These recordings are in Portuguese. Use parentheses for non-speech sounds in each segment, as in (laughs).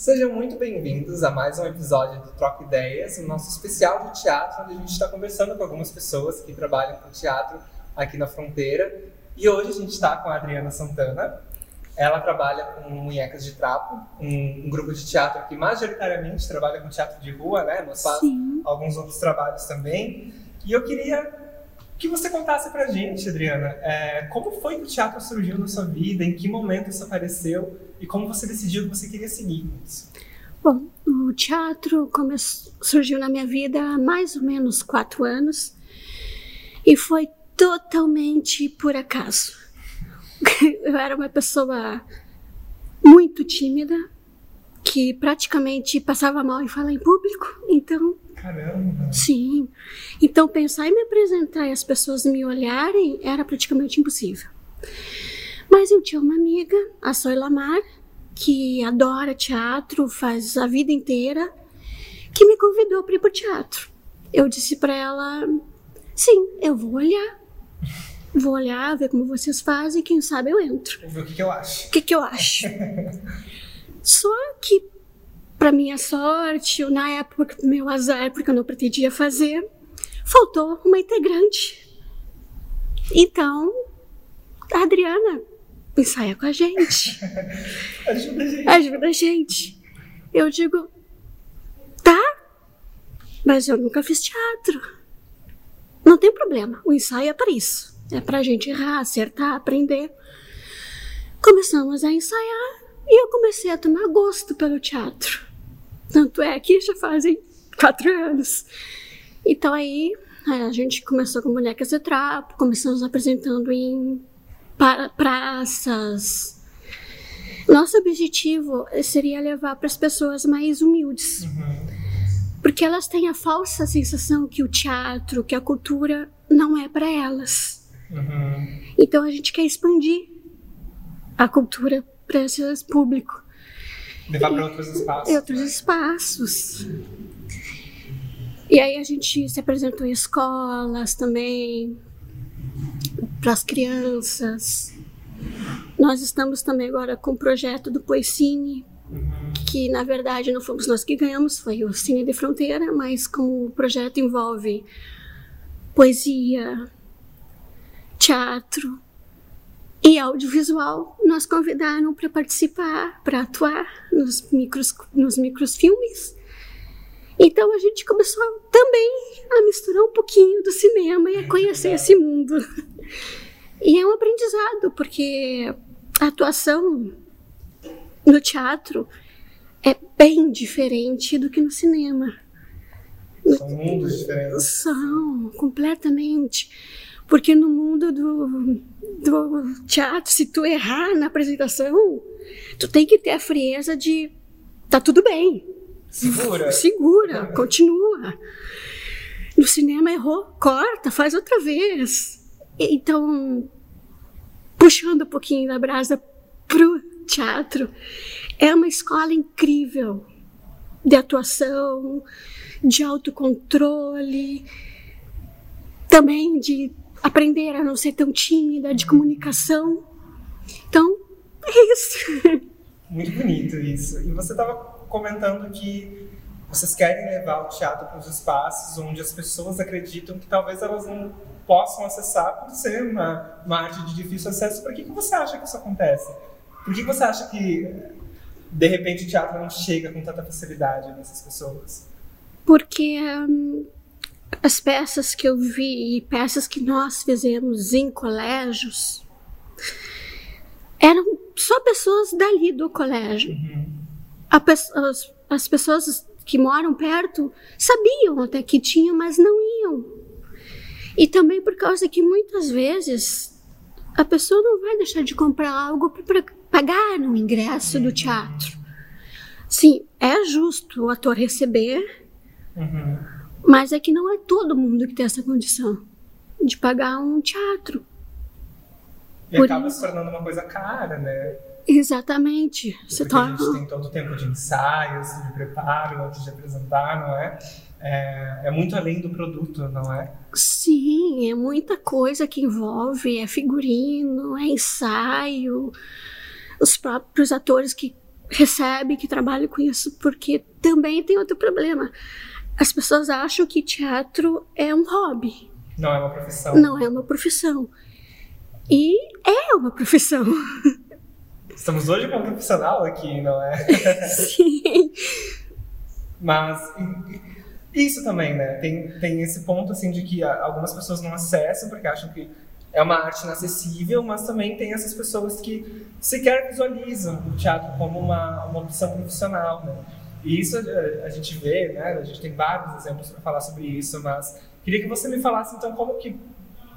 Sejam muito bem-vindos a mais um episódio do Troca Ideias, o nosso especial de teatro, onde a gente está conversando com algumas pessoas que trabalham com teatro aqui na fronteira. E hoje a gente está com a Adriana Santana. Ela trabalha com Munhecas de Trapo, um, um, grupo de teatro que majoritariamente trabalha com teatro de rua, né? Mas faz Sim. alguns outros trabalhos também. E eu queria que você contasse pra gente, Adriana, é, como foi que o teatro surgiu na sua vida, em que momento isso apareceu e como você decidiu que você queria seguir isso? Bom, o teatro surgiu na minha vida há mais ou menos quatro anos e foi totalmente por acaso. (laughs) Eu era uma pessoa muito tímida, que praticamente passava mal em falar em público, então Caramba! Sim. Então, pensar em me apresentar e as pessoas me olharem era praticamente impossível. Mas eu tinha uma amiga, a Soy Lamar, que adora teatro, faz a vida inteira, que me convidou para ir para o teatro. Eu disse para ela: sim, eu vou olhar. Vou olhar, ver como vocês fazem, quem sabe eu entro. Vou ver o que, que eu acho. O que, que eu acho. (laughs) Só que para minha sorte, ou na época meu azar, porque eu não pretendia fazer, faltou uma integrante. Então, a Adriana ensaia com a gente. (laughs) Ajuda a gente. Ajuda a gente. Eu digo, tá, mas eu nunca fiz teatro. Não tem problema, o ensaio é para isso. É pra gente errar, acertar, aprender. Começamos a ensaiar e eu comecei a tomar gosto pelo teatro. Tanto é que já fazem quatro anos. Então aí a gente começou com Bonecas de Trapo, começamos apresentando em praças. Nosso objetivo seria levar para as pessoas mais humildes. Uhum. Porque elas têm a falsa sensação que o teatro, que a cultura não é para elas. Uhum. Então a gente quer expandir a cultura para esse público. Levar para outros espaços. Outros espaços. E aí a gente se apresentou em escolas também, para as crianças. Nós estamos também agora com o projeto do Poicine, que na verdade não fomos nós que ganhamos, foi o Cine de Fronteira, mas como o projeto envolve poesia, teatro, e audiovisual nos convidaram para participar, para atuar nos micros, nos microfilmes. Então a gente começou também a misturar um pouquinho do cinema e a conhecer esse mundo. E é um aprendizado, porque a atuação no teatro é bem diferente do que no cinema. São mundos diferentes. São, completamente. Porque no mundo do, do teatro, se tu errar na apresentação, tu tem que ter a frieza de tá tudo bem. Segura. Segura, continua. No cinema errou, corta, faz outra vez. Então, puxando um pouquinho da brasa pro teatro, é uma escola incrível de atuação, de autocontrole, também de aprender a não ser tão tímida, de comunicação. Então, é isso. Muito bonito isso. E você estava comentando que vocês querem levar o teatro para os espaços onde as pessoas acreditam que talvez elas não possam acessar por ser uma, uma arte de difícil acesso. Por que, que você acha que isso acontece? Por que você acha que, de repente, o teatro não chega com tanta facilidade nessas pessoas? Porque hum, as peças que eu vi e peças que nós fizemos em colégios eram só pessoas dali do colégio. Uhum. As, as pessoas que moram perto sabiam até que tinham, mas não iam. E também por causa que muitas vezes a pessoa não vai deixar de comprar algo para pagar no ingresso do teatro. Sim, é justo o ator receber. Uhum mas é que não é todo mundo que tem essa condição de pagar um teatro. E Por acaba isso. se tornando uma coisa cara, né? Exatamente. Você torna... a gente tem todo o tempo de ensaios, de preparo antes de apresentar, não é? é? É muito além do produto, não é? Sim, é muita coisa que envolve, é figurino, é ensaio, os próprios atores que recebe, que trabalha com isso, porque também tem outro problema. As pessoas acham que teatro é um hobby. Não é uma profissão. Não é uma profissão. E é uma profissão. (laughs) Estamos hoje com um profissional aqui, não é? (laughs) Sim. Mas isso também, né? Tem, tem esse ponto assim de que algumas pessoas não acessam porque acham que é uma arte inacessível, mas também tem essas pessoas que sequer visualizam o teatro como uma, uma opção profissional, né? E isso a, a gente vê, né? A gente tem vários exemplos para falar sobre isso, mas queria que você me falasse então como que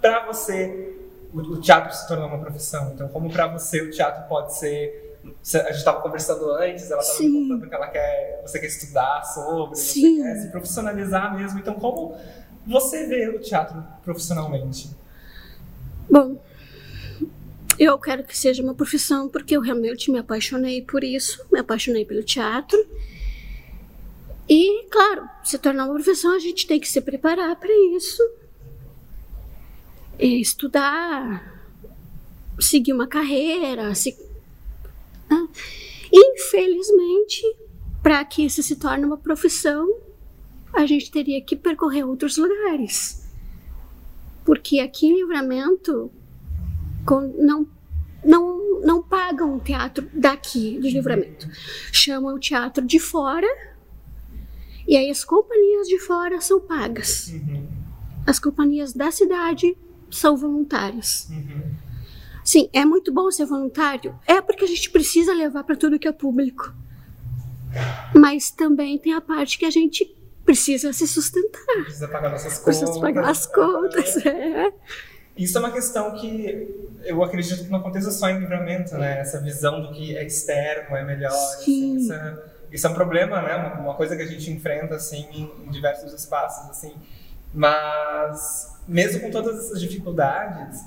para você o, o, teatro se tornou uma profissão. Então, como para você o teatro pode ser a gente estava conversando antes, ela estava me contando que ela quer, você quer estudar sobre, Sim. você quer se profissionalizar mesmo. Então, como você vê o teatro profissionalmente? Bom, eu quero que seja uma profissão porque eu realmente me apaixonei por isso, me apaixonei pelo teatro. E, claro, se tornar uma profissão, a gente tem que se preparar para isso. Estudar, seguir uma carreira. Se... Ah, infelizmente, para que isso se torne uma profissão, a gente teria que percorrer outros lugares. Porque aqui em Livramento não, não, não pagam o teatro daqui, do Livramento. Chamam o teatro de fora e aí as companhias de fora são pagas. Uhum. As companhias da cidade são voluntárias. Uhum. Sim, é muito bom ser voluntário. É porque a gente precisa levar para tudo que é público. Mas também tem a parte que a gente precisa se sustentar. Precisa pagar nossas contas. Precisa pagar as contas, é. Isso é uma questão que eu acredito que não aconteça só em livramento, né? Essa visão do que é externo é melhor. Assim, isso, é, isso, é, um problema, né? Uma, uma, coisa que a gente enfrenta, assim, em, em diversos espaços, assim. Mas, mesmo com todas essas dificuldades,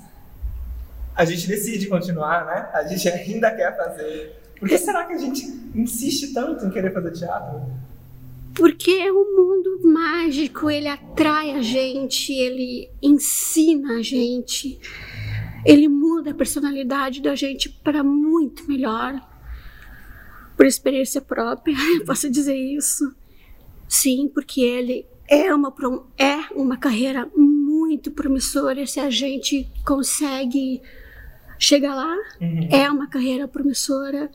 a gente decide continuar, né? A gente ainda quer fazer. Por que será que a gente insiste tanto em querer fazer teatro? Porque é um mundo mágico, ele atrai a gente, ele ensina a gente, ele muda a personalidade da gente para muito melhor. Por experiência própria, (laughs) posso dizer isso. Sim, porque ele é uma, é uma carreira muito promissora se a gente consegue chegar lá. Uhum. É uma carreira promissora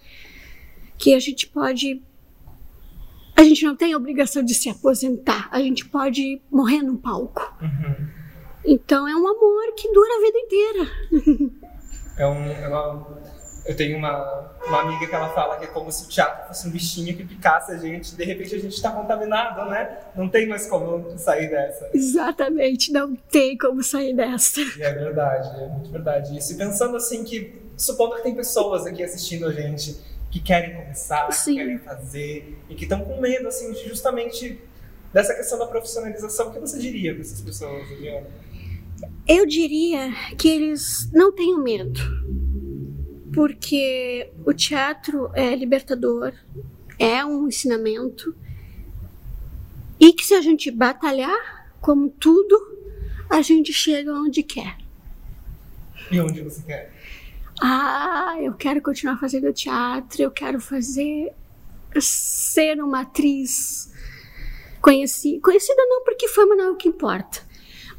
que a gente pode a gente não tem a obrigação de se aposentar, a gente pode morrer no palco. Uhum. Então é um amor que dura a vida inteira. É, um, é uma, eu tenho uma, uma amiga que ela fala que é como se o teatro fosse um bichinho que picasse a gente, de repente a gente está contaminado, né? Não tem mais como sair dessa. Exatamente, não tem como sair dessa. E é verdade, é muito verdade isso. E pensando assim que, supondo que tem pessoas aqui assistindo a gente que querem começar, Sim. que querem fazer e que estão com medo, assim, justamente dessa questão da profissionalização. O que você diria para essas pessoas, Adriana? Eu diria que eles não tenham medo, porque o teatro é libertador, é um ensinamento, e que se a gente batalhar, como tudo, a gente chega onde quer. E onde você quer? ah, eu quero continuar fazendo teatro, eu quero fazer ser uma atriz conhecida, conhecida não porque fama não é o que importa,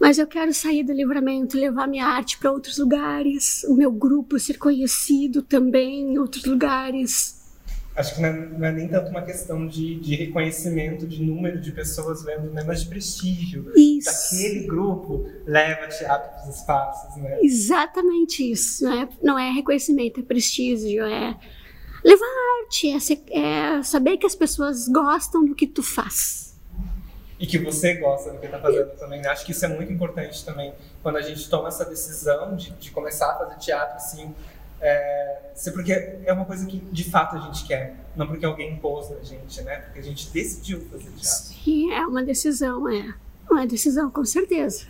mas eu quero sair do livramento, levar minha arte para outros lugares, o meu grupo ser conhecido também em outros lugares acho que não é, não é, nem tanto uma questão de, de reconhecimento de número de pessoas vendo, né, mas de prestígio. Isso. Daquele grupo leva teatro para os espaços, né? Exatamente isso. Não é, não é reconhecimento, é prestígio, é levar arte, é, ser, é saber que as pessoas gostam do que tu faz. E que você gosta do que está fazendo também. Né? Acho que isso é muito importante também. Quando a gente toma essa decisão de, de começar a fazer teatro, assim, é, porque é uma coisa que de fato a gente quer, não porque alguém impôs na gente, né? Porque a gente decidiu fazer teatro. Sim, é uma decisão, é. Uma decisão, com certeza.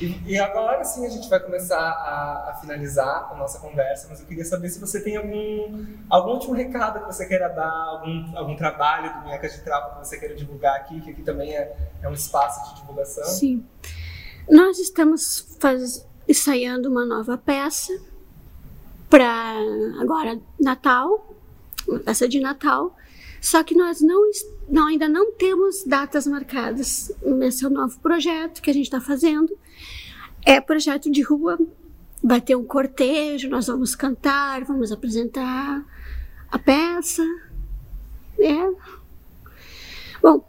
E, e agora sim a gente vai começar a, a, finalizar a nossa conversa, mas eu queria saber se você tem algum, algum último recado que você queira dar, algum, algum trabalho do Minhacas de Trapo que você queira divulgar aqui, que aqui também é, é um espaço de divulgação. Sim. Nós estamos faz, ensaiando uma nova peça para agora Natal, uma peça de Natal. Só que nós não, não, ainda não temos datas marcadas. Esse é novo projeto que a gente está fazendo. É projeto de rua. Vai ter um cortejo, nós vamos cantar, vamos apresentar a peça. É. Bom,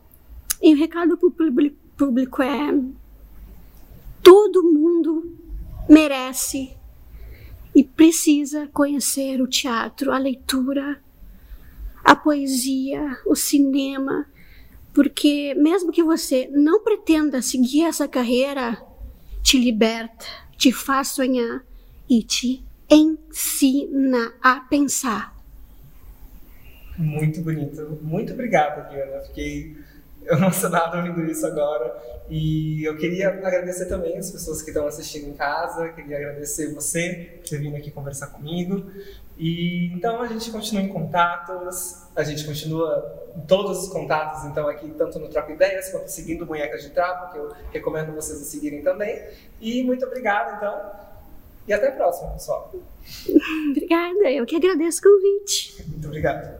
e o recado para o público é: todo mundo merece e precisa conhecer o teatro, a leitura, a poesia, o cinema, porque mesmo que você não pretenda seguir essa carreira, te liberta, te faz sonhar e te ensina a pensar. Muito bonito. Muito obrigada, Diana. Fiquei emocionado ouvindo isso agora. E eu queria agradecer também as pessoas que estão assistindo em casa, queria agradecer você por ter vindo aqui conversar comigo. E então a gente continua em contatos, a gente continua em todos os contatos, então aqui tanto no Troca Ideias quanto seguindo Bonecas de Trapo, que eu recomendo vocês a seguirem também. E muito obrigado, então. E até a próxima, pessoal. Obrigada, eu que agradeço o convite. Muito obrigado.